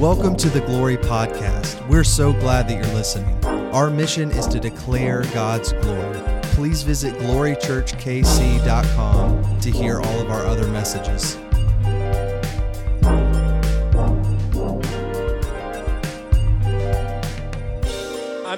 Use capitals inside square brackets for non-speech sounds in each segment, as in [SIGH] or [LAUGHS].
Welcome to the Glory Podcast. We're so glad that you're listening. Our mission is to declare God's glory. Please visit glorychurchkc.com to hear all of our other messages.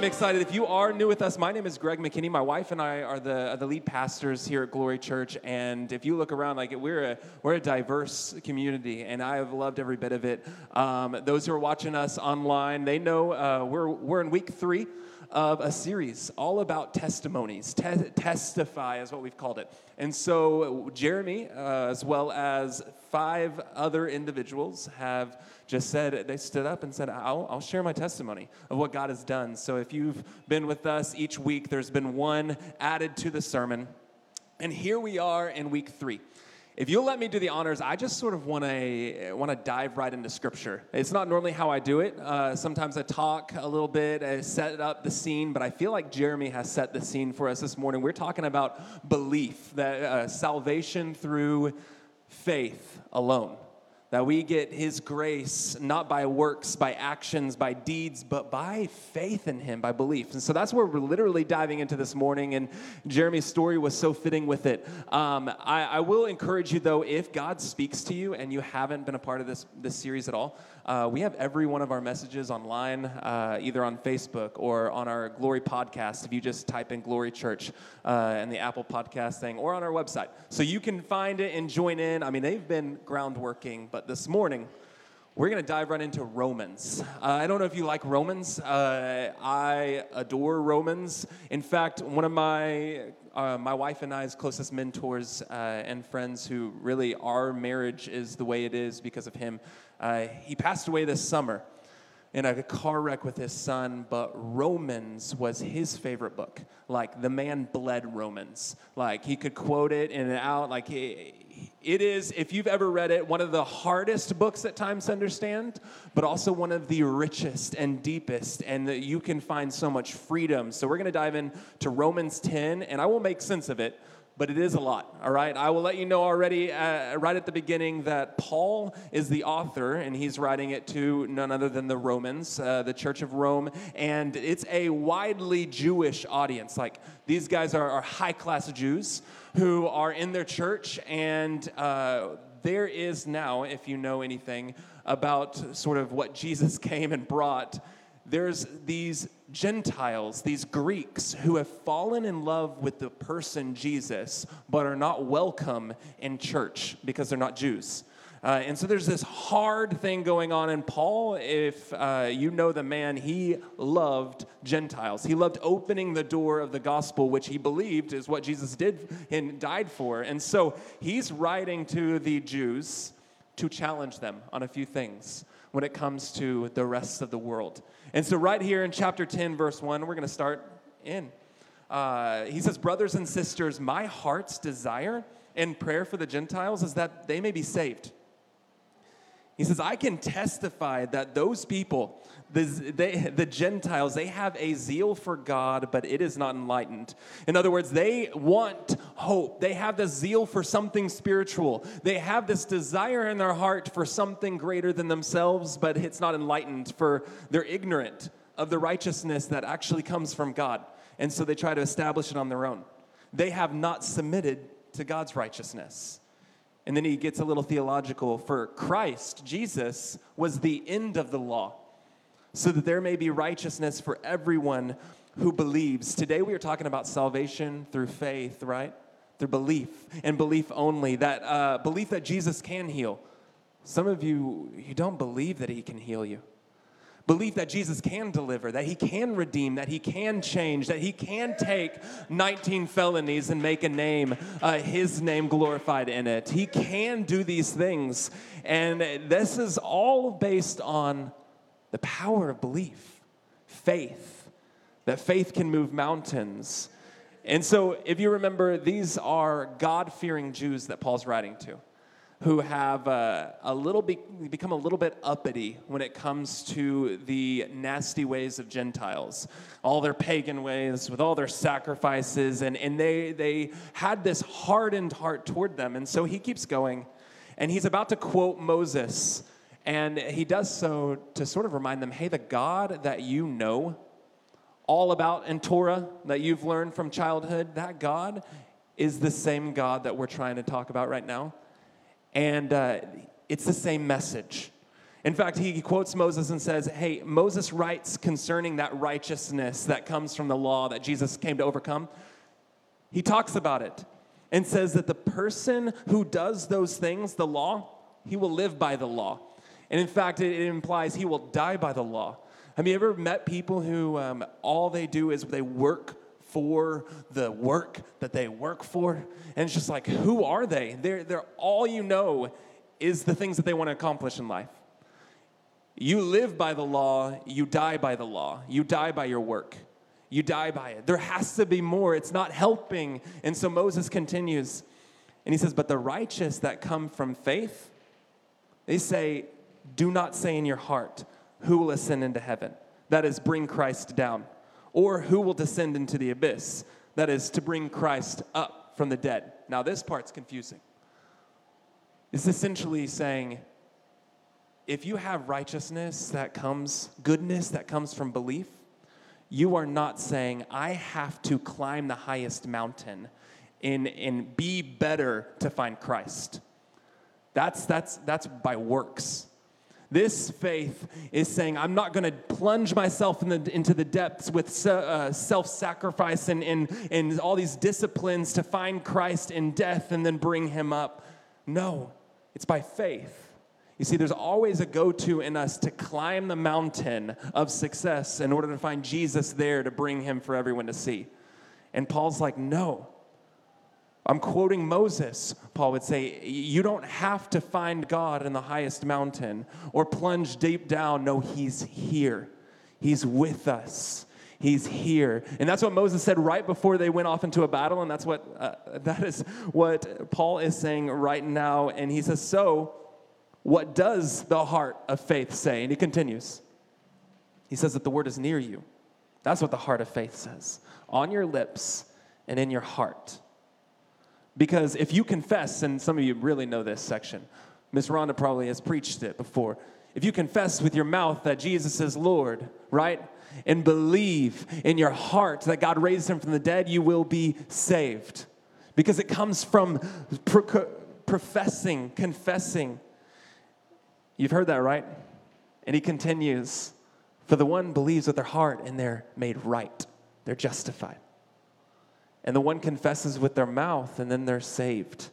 I'm excited. If you are new with us, my name is Greg McKinney. My wife and I are the, are the lead pastors here at Glory Church. And if you look around, like we're a we're a diverse community, and I have loved every bit of it. Um, those who are watching us online, they know uh, we're we're in week three of a series all about testimonies. Te- testify is what we've called it. And so, Jeremy, uh, as well as five other individuals, have just said, they stood up and said, I'll, I'll share my testimony of what God has done. So, if you've been with us each week, there's been one added to the sermon. And here we are in week three. If you'll let me do the honors, I just sort of want to want to dive right into Scripture. It's not normally how I do it. Uh, sometimes I talk a little bit, I set up the scene, but I feel like Jeremy has set the scene for us this morning. We're talking about belief, that uh, salvation through faith alone that we get his grace not by works, by actions, by deeds, but by faith in him, by belief. And so that's where we're literally diving into this morning. And Jeremy's story was so fitting with it. Um, I, I, will encourage you, though, if God speaks to you and you haven't been a part of this, this series at all, uh, we have every one of our messages online, uh, either on Facebook or on our Glory podcast. If you just type in Glory Church uh, and the Apple podcast thing, or on our website. So you can find it and join in. I mean, they've been groundworking, but this morning, we're going to dive right into Romans. Uh, I don't know if you like Romans. Uh, I adore Romans. In fact, one of my uh, my wife and I's closest mentors uh, and friends, who really our marriage is the way it is because of him. Uh, he passed away this summer in a car wreck with his son, but Romans was his favorite book. Like the man bled Romans. Like he could quote it in and out. Like he, it is, if you've ever read it, one of the hardest books at times to understand, but also one of the richest and deepest, and that you can find so much freedom. So we're going to dive into Romans 10, and I will make sense of it but it is a lot, all right? I will let you know already, uh, right at the beginning, that Paul is the author, and he's writing it to none other than the Romans, uh, the Church of Rome, and it's a widely Jewish audience. Like, these guys are, are high class Jews who are in their church, and uh, there is now, if you know anything about sort of what Jesus [LAUGHS] came and brought, there's these Gentiles, these Greeks, who have fallen in love with the person Jesus, but are not welcome in church because they're not Jews. Uh, and so there's this hard thing going on in Paul. If uh, you know the man, he loved Gentiles. He loved opening the door of the gospel, which he believed is what Jesus did and died for. And so he's writing to the Jews to challenge them on a few things when it comes to the rest of the world. And so, right here in chapter 10, verse 1, we're going to start in. Uh, he says, Brothers and sisters, my heart's desire and prayer for the Gentiles is that they may be saved. He says, I can testify that those people, the, they, the Gentiles, they have a zeal for God, but it is not enlightened. In other words, they want hope. They have the zeal for something spiritual. They have this desire in their heart for something greater than themselves, but it's not enlightened, for they're ignorant of the righteousness that actually comes from God. And so they try to establish it on their own. They have not submitted to God's righteousness. And then he gets a little theological for Christ, Jesus, was the end of the law, so that there may be righteousness for everyone who believes. Today we are talking about salvation through faith, right? Through belief and belief only. That uh, belief that Jesus can heal. Some of you, you don't believe that he can heal you. Believe that Jesus can deliver, that he can redeem, that he can change, that he can take 19 felonies and make a name, uh, his name glorified in it. He can do these things. And this is all based on the power of belief, faith, that faith can move mountains. And so, if you remember, these are God fearing Jews that Paul's writing to who have uh, a little be- become a little bit uppity when it comes to the nasty ways of Gentiles, all their pagan ways with all their sacrifices, and, and they, they had this hardened heart toward them. And so he keeps going, and he's about to quote Moses. And he does so to sort of remind them hey, the God that you know all about in Torah, that you've learned from childhood, that God is the same God that we're trying to talk about right now. And uh, it's the same message. In fact, he quotes Moses and says, Hey, Moses writes concerning that righteousness that comes from the law that Jesus came to overcome. He talks about it and says that the person who does those things, the law, he will live by the law. And in fact, it, implies he will die by the law. Have you ever met people who um, all they do is they work for the work that they work for? And it's just like, who are they? They're, they're all you know is the things that they want to accomplish in life. You live by the law, you die by the law, you die by your work. You die by it. There has to be more. It's not helping. And so Moses continues and he says, But the righteous that come from faith, they say, Do not say in your heart, Who will ascend into heaven? That is, bring Christ down. Or who will descend into the abyss? That is, to bring Christ up from the dead. Now, this part's confusing. It's essentially saying, if you have righteousness that comes, goodness that comes from belief, you are not saying, I have to climb the highest mountain and, and be better to find Christ. That's, that's, that's by works. This faith is saying, I'm not going to plunge myself in the, into the depths with uh, self sacrifice and, and, and all these disciplines to find Christ in death and then bring him up. No, it's by faith. You see, there's always a go to in us to climb the mountain of success in order to find Jesus there to bring him for everyone to see. And Paul's like, no. I'm quoting Moses. Paul would say, You don't have to find God in the highest mountain or plunge deep down. No, He's here. He's with us. He's here. And that's what Moses said right before they went off into a battle. And that's what, uh, that is what Paul is saying right now. And he says, So, what does the heart of faith say? And he continues. He says that the word is near you. That's what the heart of faith says on your lips and in your heart. Because if you confess, and some of you really know this section, Miss Rhonda probably has preached it before. If you confess with your mouth that Jesus is Lord, right? And believe in your heart that God raised him from the dead, you will be saved. Because it comes from pro- professing, confessing You've heard that, right? And he continues For the one believes with their heart and they're made right, they're justified. And the one confesses with their mouth and then they're saved.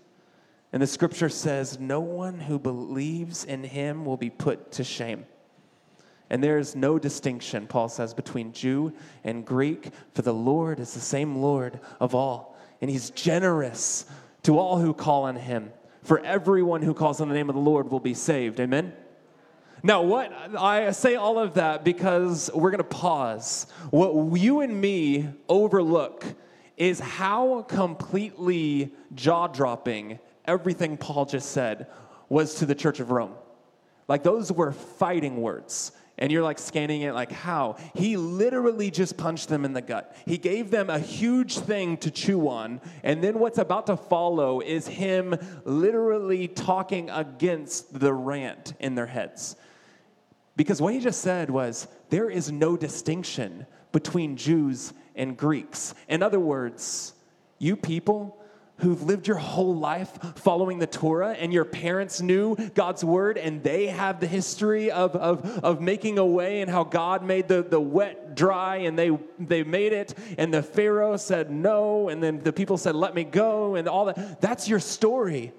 And the scripture says, No one who believes in him will be put to shame. And there is no distinction, Paul says, between Jew and Greek, for the Lord is the same Lord of all. And he's generous to all who call on him. For everyone who calls on the name of the Lord will be saved. Amen? Now, what I say all of that because we're going to pause. What you and me overlook is how completely jaw dropping everything Paul just said was to the church of Rome. Like, those were fighting words. And you're like scanning it like how? He literally just punched them in the gut. He gave them a huge thing to chew on. And then what's about to follow is him literally talking against the rant in their heads. Because what he just said was there is no distinction between jews and greeks in other words you people who've lived your whole life following the Torah, and your parents knew God's word, and they have the history of, of, of making a way and how God made the, the wet dry, and they, they made it, and the Pharaoh said no, and then the people said, Let me go, and all that. That's your story.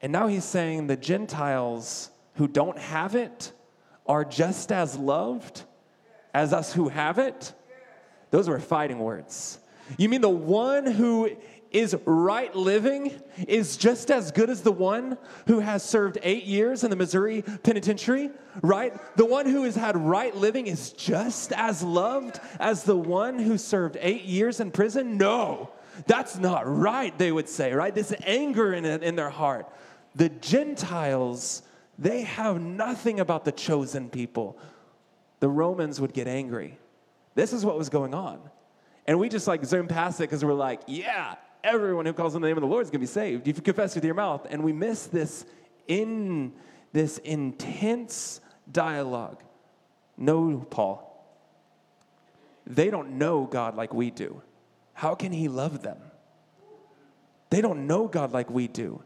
And now he's saying the Gentiles who don't have it are just as loved as us who have it. Those were fighting words. You mean the one who is right living is just as good as the one who has served eight years in the Missouri penitentiary, right? The one who has had right living is just as loved as the one who served eight years in prison? No, that's not right, they would say, right? This anger in, in their heart. The Gentiles, they have nothing about the chosen people. The Romans would get angry. This is what was going on. And we just like zoom past it because we're like, yeah, everyone who calls on the name of the Lord is going to be saved if you confess with your mouth. And we miss this in this intense dialogue. No, Paul. They don't know God like we do. How can He love them? They don't know God like we do.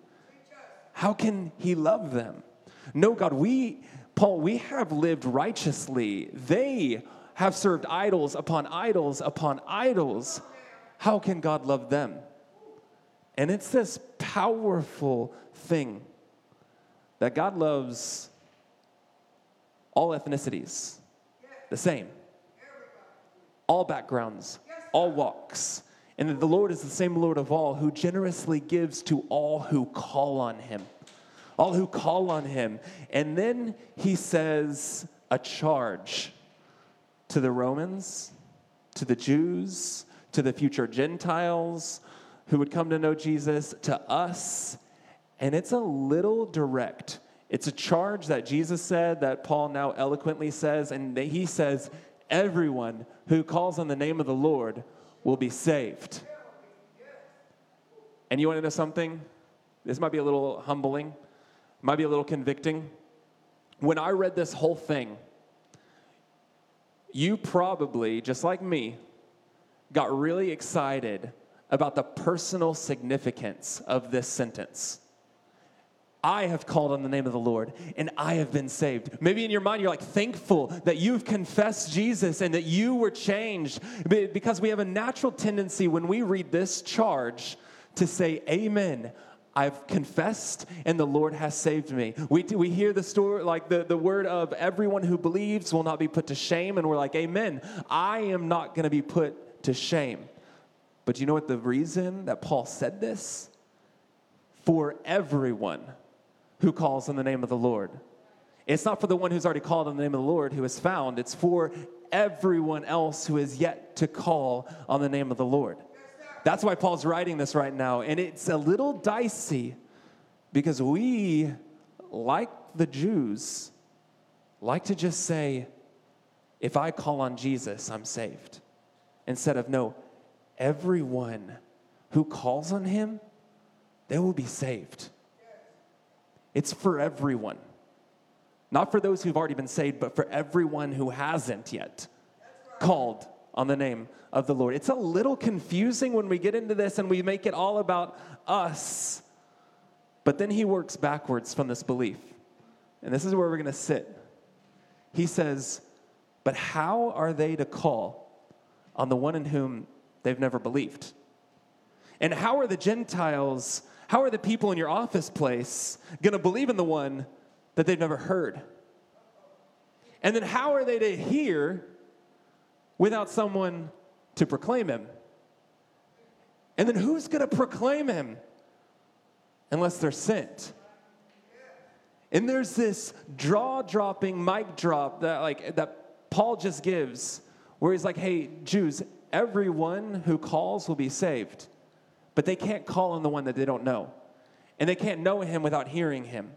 How can He love them? No, God, we, Paul, we have lived righteously. They have served idols upon idols upon idols. How can God love them? And it's this powerful thing that God loves all ethnicities the same, all backgrounds, all walks. And that the Lord is the same Lord of all who generously gives to all who call on him. All who call on him. And then he says a charge to the Romans, to the Jews, to the future Gentiles who would come to know Jesus, to us. And it's a little direct. It's a charge that Jesus said, that Paul now eloquently says, and he says, everyone who calls on the name of the Lord will be saved. And you want to know something? This might be a little humbling, might be a little convicting. When I read this whole thing, you probably, just like me, got really excited about the personal significance of this sentence. I have called on the name of the Lord and I have been saved. Maybe in your mind, you're like thankful that you've confessed Jesus and that you were changed because we have a natural tendency when we read this charge to say, Amen. I've confessed and the Lord has saved me. We, we hear the story, like the, the word of everyone who believes will not be put to shame, and we're like, Amen. I am not going to be put to shame. But you know what the reason that Paul said this? For everyone who calls on the name of the Lord. It's not for the one who's already called on the name of the Lord who is found, it's for everyone else who is yet to call on the name of the Lord. That's why Paul's writing this right now. And it's a little dicey because we, like the Jews, like to just say, if I call on Jesus, I'm saved. Instead of, no, everyone who calls on him, they will be saved. It's for everyone. Not for those who've already been saved, but for everyone who hasn't yet called on the name of the Lord. It's a little confusing when we get into this and we make it all about us. But then he works backwards from this belief. And this is where we're going to sit. He says, But how are they to call on the one in whom they've never believed? And how are the Gentiles how are the people in your office place going to believe in the one that they've never heard? And then how are they to hear without someone to proclaim him? And then who's going to proclaim him unless they're sent? And there's this jaw dropping mic drop that like that Paul just gives where he's like, "Hey, Jews, everyone who calls will be saved." but they can't call on the one that they don't know. And they can't know him without hearing him.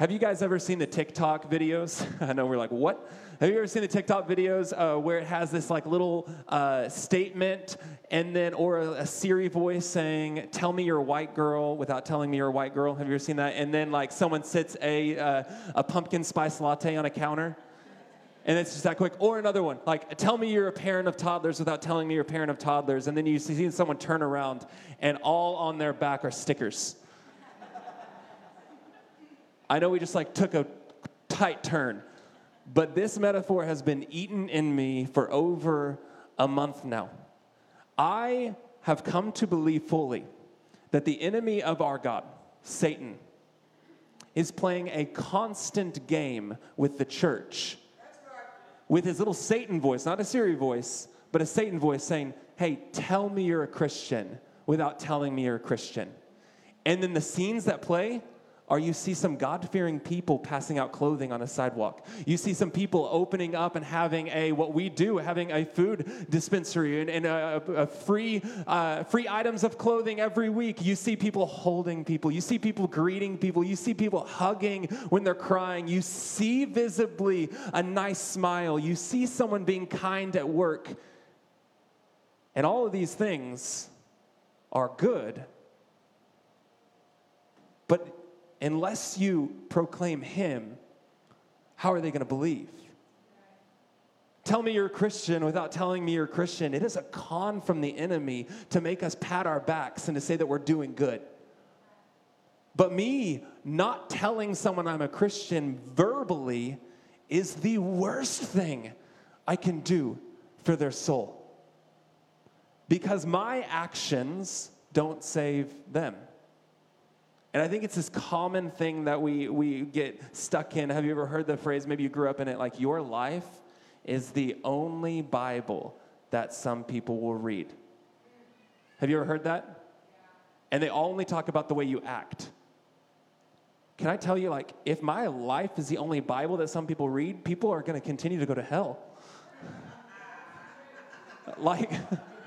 Have you guys ever seen the TikTok videos? [LAUGHS] I know we're like, what? Have you ever seen the TikTok videos uh, where it has this like little uh, statement and then, or a, a, Siri voice saying, tell me you're a white girl without telling me you're a white girl? Have you ever seen that? And then like someone sits a, uh, a pumpkin spice latte on a counter and it's just that quick. Or another one, like, tell me you're a parent of toddlers without telling me you're a parent of toddlers. And then you see someone turn around and all on their back are stickers. I know we just like took a tight turn, but this metaphor has been eaten in me for over a month now. I have come to believe fully that the enemy of our God, Satan, is playing a constant game with the church with his little Satan voice, not a Siri voice, but a Satan voice saying, Hey, tell me you're a Christian without telling me you're a Christian. And then the scenes that play are you see some God fearing people passing out clothing on a sidewalk. You see some people opening up and having a, what we do, having a food dispensary and, and a, a free, uh, free items of clothing every week. You see people holding people. You see people greeting people. You see people hugging when they're crying. You see visibly a nice smile. You see someone being kind at work. And all of these things are good. But unless you proclaim Him, how are they going to believe? Tell me you're a Christian without telling me you're a Christian. It is a con from the enemy to make us pat our backs and to say that we're doing good. But me not telling someone I'm a Christian verbally is the worst thing I can do for their soul. Because my actions don't save them. And I think it's this common thing that we, we get stuck in. Have you ever heard the phrase, maybe you grew up in it, like, your life is the only Bible that some people will read? Have you ever heard that? And they only talk about the way you act. Can I tell you, like, if my life is the only Bible that some people read, people are going to continue to go to hell. [LAUGHS] like, [LAUGHS]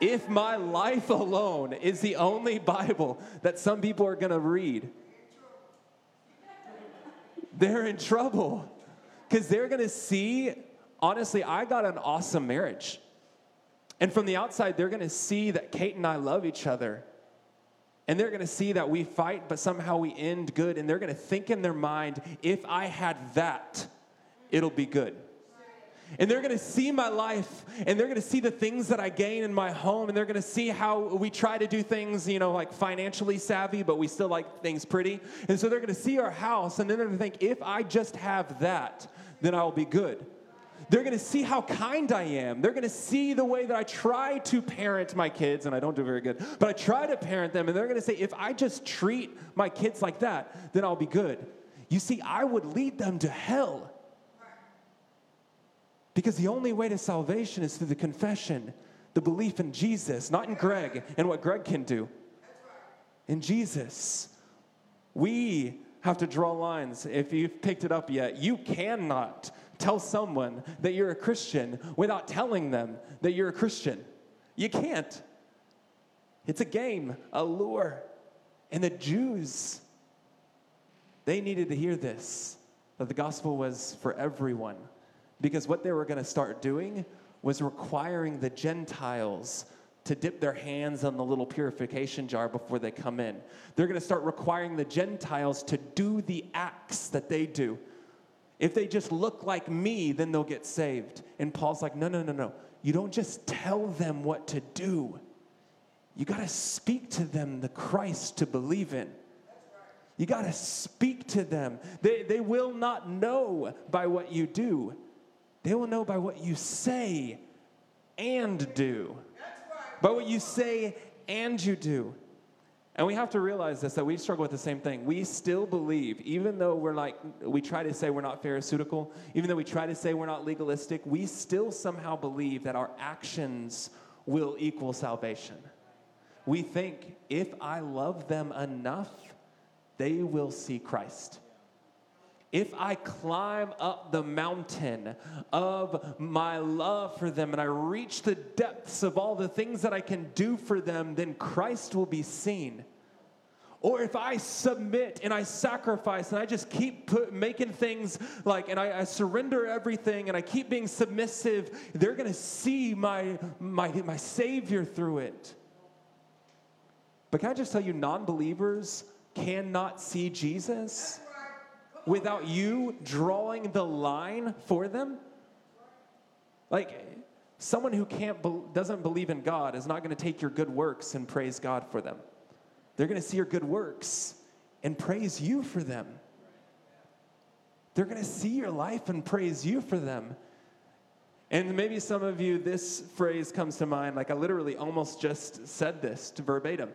if my life alone is the only Bible that some people are going to read, they're in trouble because they're going to see, honestly, I got an awesome marriage. And from the outside, they're going to see that Kate and I love each other. And they're going to see that we fight, but somehow we end good. And they're going to think in their mind, if I had that, it'll be good. And they're going to see my life and they're going to see the things that I gain in my home and they're going to see how we try to do things, you know, like financially savvy, but we still like things pretty. And so they're going to see our house and then they're going to think, if I just have that, then I'll be good. They're going to see how kind I am. They're going to see the way that I try to parent my kids, and I don't do very good, but I try to parent them, and they're going to say, if I just treat my kids like that, then I'll be good. You see, I would lead them to hell. Because the only way to salvation is through the confession, the belief in Jesus, not in Greg and what Greg can do. In Jesus. We have to draw lines. If you've picked it up yet, you cannot tell someone that you're a Christian without telling them that you're a Christian. You can't. It's a game, a lure. And the Jews, they needed to hear this that the gospel was for everyone. Because what they were going to start doing was requiring the Gentiles to dip their hands on the little purification jar before they come in. They're going to start requiring the Gentiles to do the acts that they do. If they just look like me, then they'll get saved. And Paul's like, no, no, no, no. You don't just tell them what to do, you got to speak to them the Christ to believe in. You got to speak to them. They, they will not know by what you do, they will know by what you say and do. By what you say and you do. And we have to realize this that we struggle with the same thing. We still believe, even though we're like, we try to say we're not pharisaical, even though we try to say we're not legalistic, we still somehow believe that our actions will equal salvation. We think if I love them enough, they will see Christ if I climb up the mountain of my love for them and I reach the depths of all the things that I can do for them, then Christ will be seen. Or if I submit and I sacrifice and I just keep put, making things like, and I, I, surrender everything and I keep being submissive, they're to see my, my, my Savior through it. But can I just tell you, non believers cannot see Jesus? Without you drawing the line for them? Like, someone who can't be- doesn't believe in God is not going to take your good works and praise God for them. They're going to see your good works and praise you for them. They're going to see your life and praise you for them. And maybe some of you, this phrase comes to mind, like I literally almost just said this to verbatim.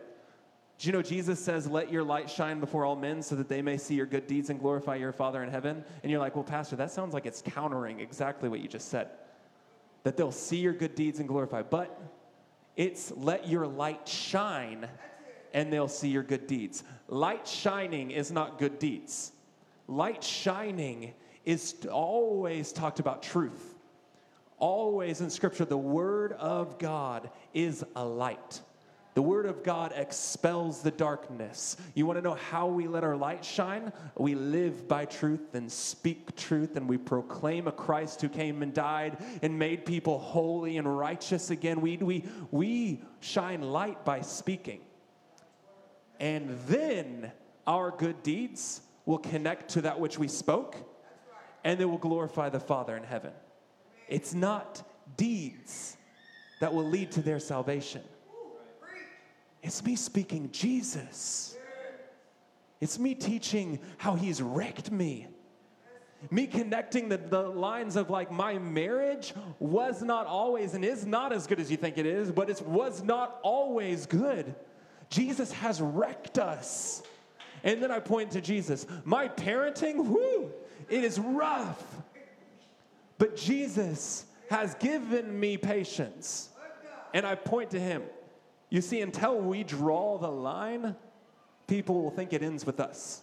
Do you know Jesus says, Let your light shine before all men so that they may see your good deeds and glorify your Father in heaven? And you're like, Well, Pastor, that sounds like it's countering exactly what you just said. That they'll see your good deeds and glorify. But it's let your light shine and they'll see your good deeds. Light shining is not good deeds. Light shining is always talked about truth. Always in Scripture, the Word of God is a light. The Word of God expels the darkness. You want to know how we let our light shine? We live by truth and speak truth, and we proclaim a Christ who came and died and made people holy and righteous again. We, we, we shine light by speaking. And then our good deeds will connect to that which we spoke, and they will glorify the Father in heaven. It's not deeds that will lead to their salvation. It's me speaking Jesus. It's me teaching how he's wrecked me. Me connecting the, the lines of like my marriage was not always and is not as good as you think it is, but it was not always good. Jesus has wrecked us. And then I point to Jesus. My parenting, whoo, it is rough. But Jesus has given me patience. And I point to him. You see, until we draw the line, people will think it ends with us.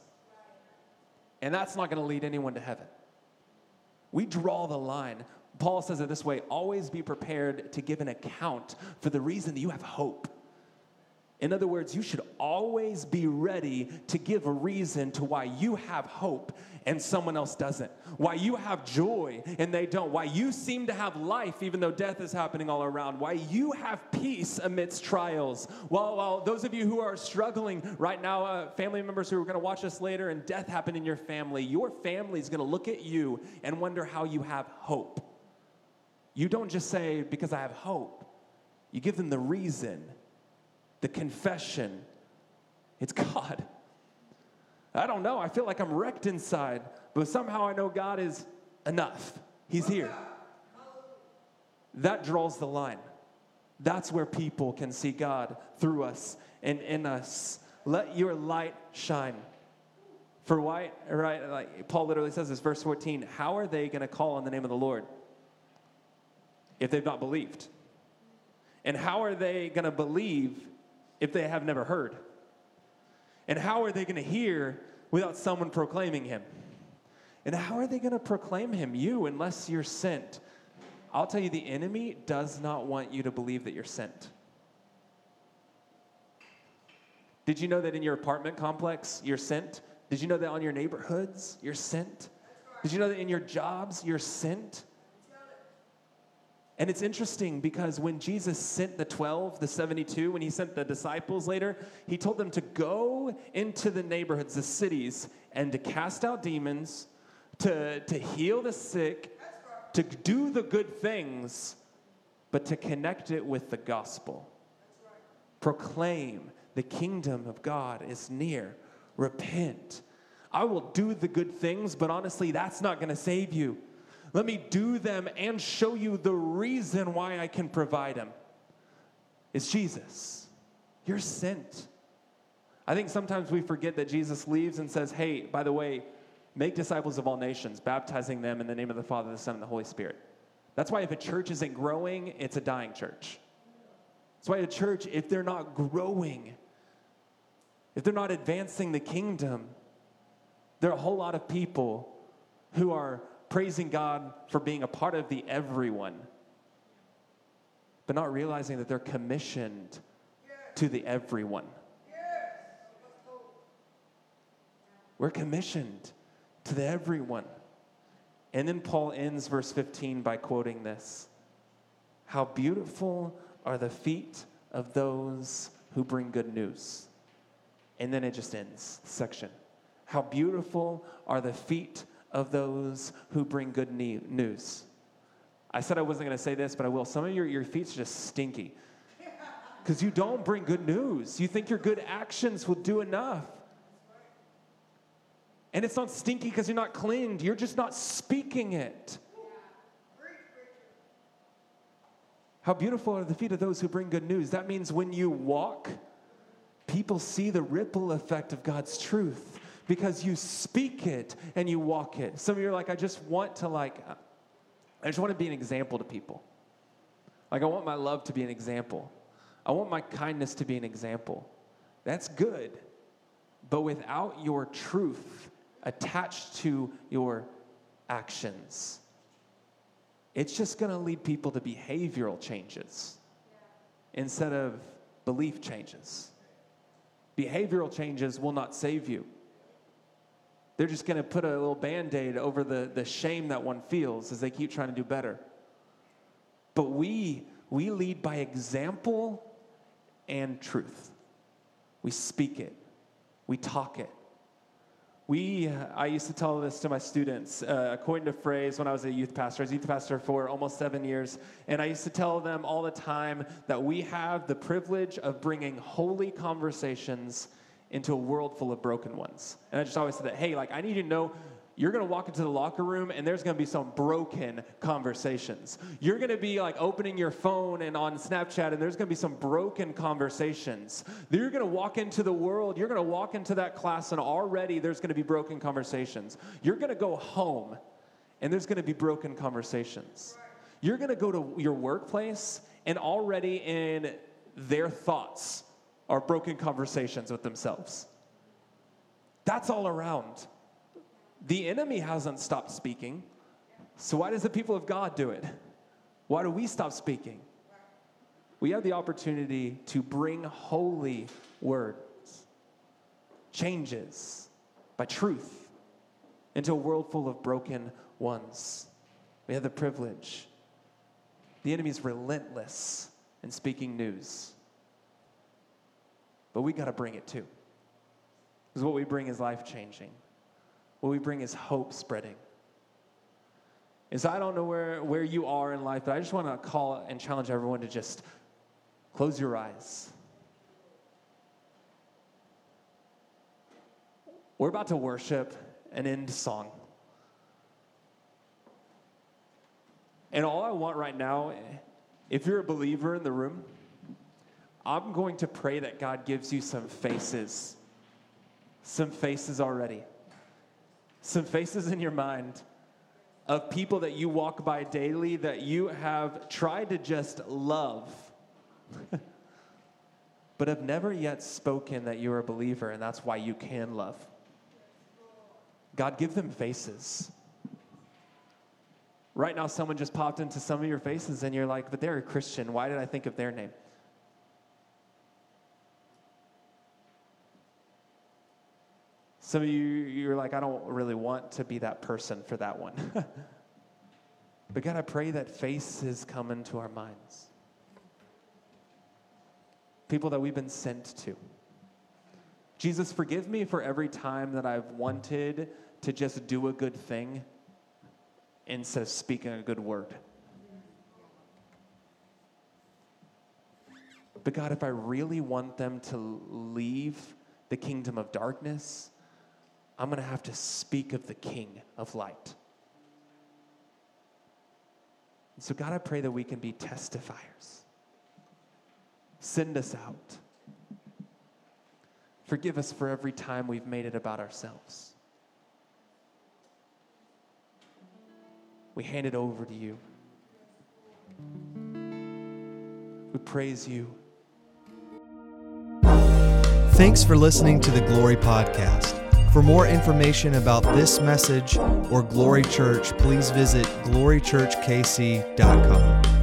And that's not going to lead anyone to heaven. We draw the line. Paul says it this way always be prepared to give an account for the reason that you have hope. In other words, you should always be ready to give a reason to why you have hope and someone else doesn't. Why you have joy and they don't. Why you seem to have life even though death is happening all around. Why you have peace amidst trials. While, while those of you who are struggling right now, uh, family members who are going to watch us later, and death happened in your family, your family is going to look at you and wonder how you have hope. You don't just say, because I have hope, you give them the reason the confession. It's God. I don't know. I feel like I'm wrecked inside, but somehow I know God is enough. He's here. That draws the line. That's where people can see God through us and in us. Let your light shine. For why, right? Like Paul literally says this, verse 14. How are they going to call on the name of the Lord if they've not believed? And how are they going to believe if they have never heard? And how are they going to hear without someone proclaiming him? And how are they going to proclaim him? You, unless you're sent. I'll tell you, the enemy does not want you to believe that you're sent. Did you know that in your apartment complex, you're sent? Did you know that on your neighborhoods, you're sent? Did you know that in your jobs, you're sent? And it's interesting because when Jesus sent the 12, the 72, when he sent the disciples later, he told them to go into the neighborhoods, the cities, and to cast out demons, to, to heal the sick, to do the good things, but to connect it with the gospel. Proclaim the kingdom of God is near. Repent. I will do the good things, but honestly, that's not going to save you. Let me do them and show you the reason why I can provide them. It's Jesus. You're sent. I think sometimes we forget that Jesus leaves and says, Hey, by the way, make disciples of all nations, baptizing them in the name of the Father, the Son, and the Holy Spirit. That's why if a church isn't growing, it's a dying church. That's why a church, if they're not growing, if they're not advancing the kingdom, there are a whole lot of people who are praising God for being a part of the everyone, but not realizing that they're commissioned to the everyone. We're commissioned to the everyone. And then Paul ends verse 15 by quoting this How beautiful are the feet of those who bring good news. And then it just ends section. How beautiful are the feet of those who bring good news. I said I wasn't going to say this, but I will. Some of your, your feet are just stinky [LAUGHS] because you don't bring good news. You think your good actions will do enough. And it's not stinky because you're not cleaned, you're just not speaking it. How beautiful are the feet of those who bring good news. That means when you walk, people see the ripple effect of God's truth because you speak it and you walk it. Some of you are like, I just want to like, I just want to be an example to people. Like I want my love to be an example. I want my kindness to be an example. That's good. But without your truth attached to your actions, it's just going to lead people to behavioral changes instead of belief changes. Behavioral changes will not save you. They're just going to put a little band aid over the, the shame that one feels as they keep trying to do better. But we, we lead by example and truth. We speak it, we talk it. We, I used to tell this to my students, uh, according to phrase when I was a youth pastor. I was youth pastor for almost seven years, and I used to tell them all the time that we have the privilege of bringing holy conversations into a world full of broken ones. And I just always said that, hey, like, I need you to know you're going to walk into the locker room and there's going to be some broken conversations. You're going to be like opening your phone and on Snapchat and there's going to be some broken conversations. You're going to walk into the world, you're going to walk into that class and already there's going to be broken conversations. You're going to go home and there's going to be broken conversations. You're going to go to your workplace and already in their thoughts are broken conversations with themselves. That's all around. The enemy hasn't stopped speaking. So why does the people of God do it? Why do we stop speaking? We have the opportunity to bring holy words, changes by truth into a world full of broken ones. We have the privilege. The enemy is relentless in speaking news. But we got to bring it too. Because what we bring is life changing. What we bring is hope spreading. And so I don't know where, where you are in life, but I just want to call and challenge everyone to just close your eyes. We're about to worship and end song. And all I want right now, if you're a believer in the room, I'm going to pray that God gives you some faces. Some faces already some faces in your mind of people that you walk by daily that you have tried to just love, [LAUGHS] but have never yet spoken that you're a believer, and that's why you can love. God, give them faces. Right now, someone just popped into some of your faces, and you're like, but they're a Christian. Why did I think of their name? Some of you, you're like, I don't really want to be that person for that one. [LAUGHS] but God, I pray that faces come into our minds. People that we've been sent to. Jesus, forgive me for every time that I've wanted to just do a good thing instead of speaking a good word. But God, if I really want them to leave the kingdom of darkness I'm going to have to speak of the King of light. And so, God, I pray that we can be testifiers. Send us out. Forgive us for every time we've made it about ourselves. We hand it over to you. We praise you. Thanks for listening to the Glory Podcast. For more information about this message or Glory Church, please visit glorychurchkc.com.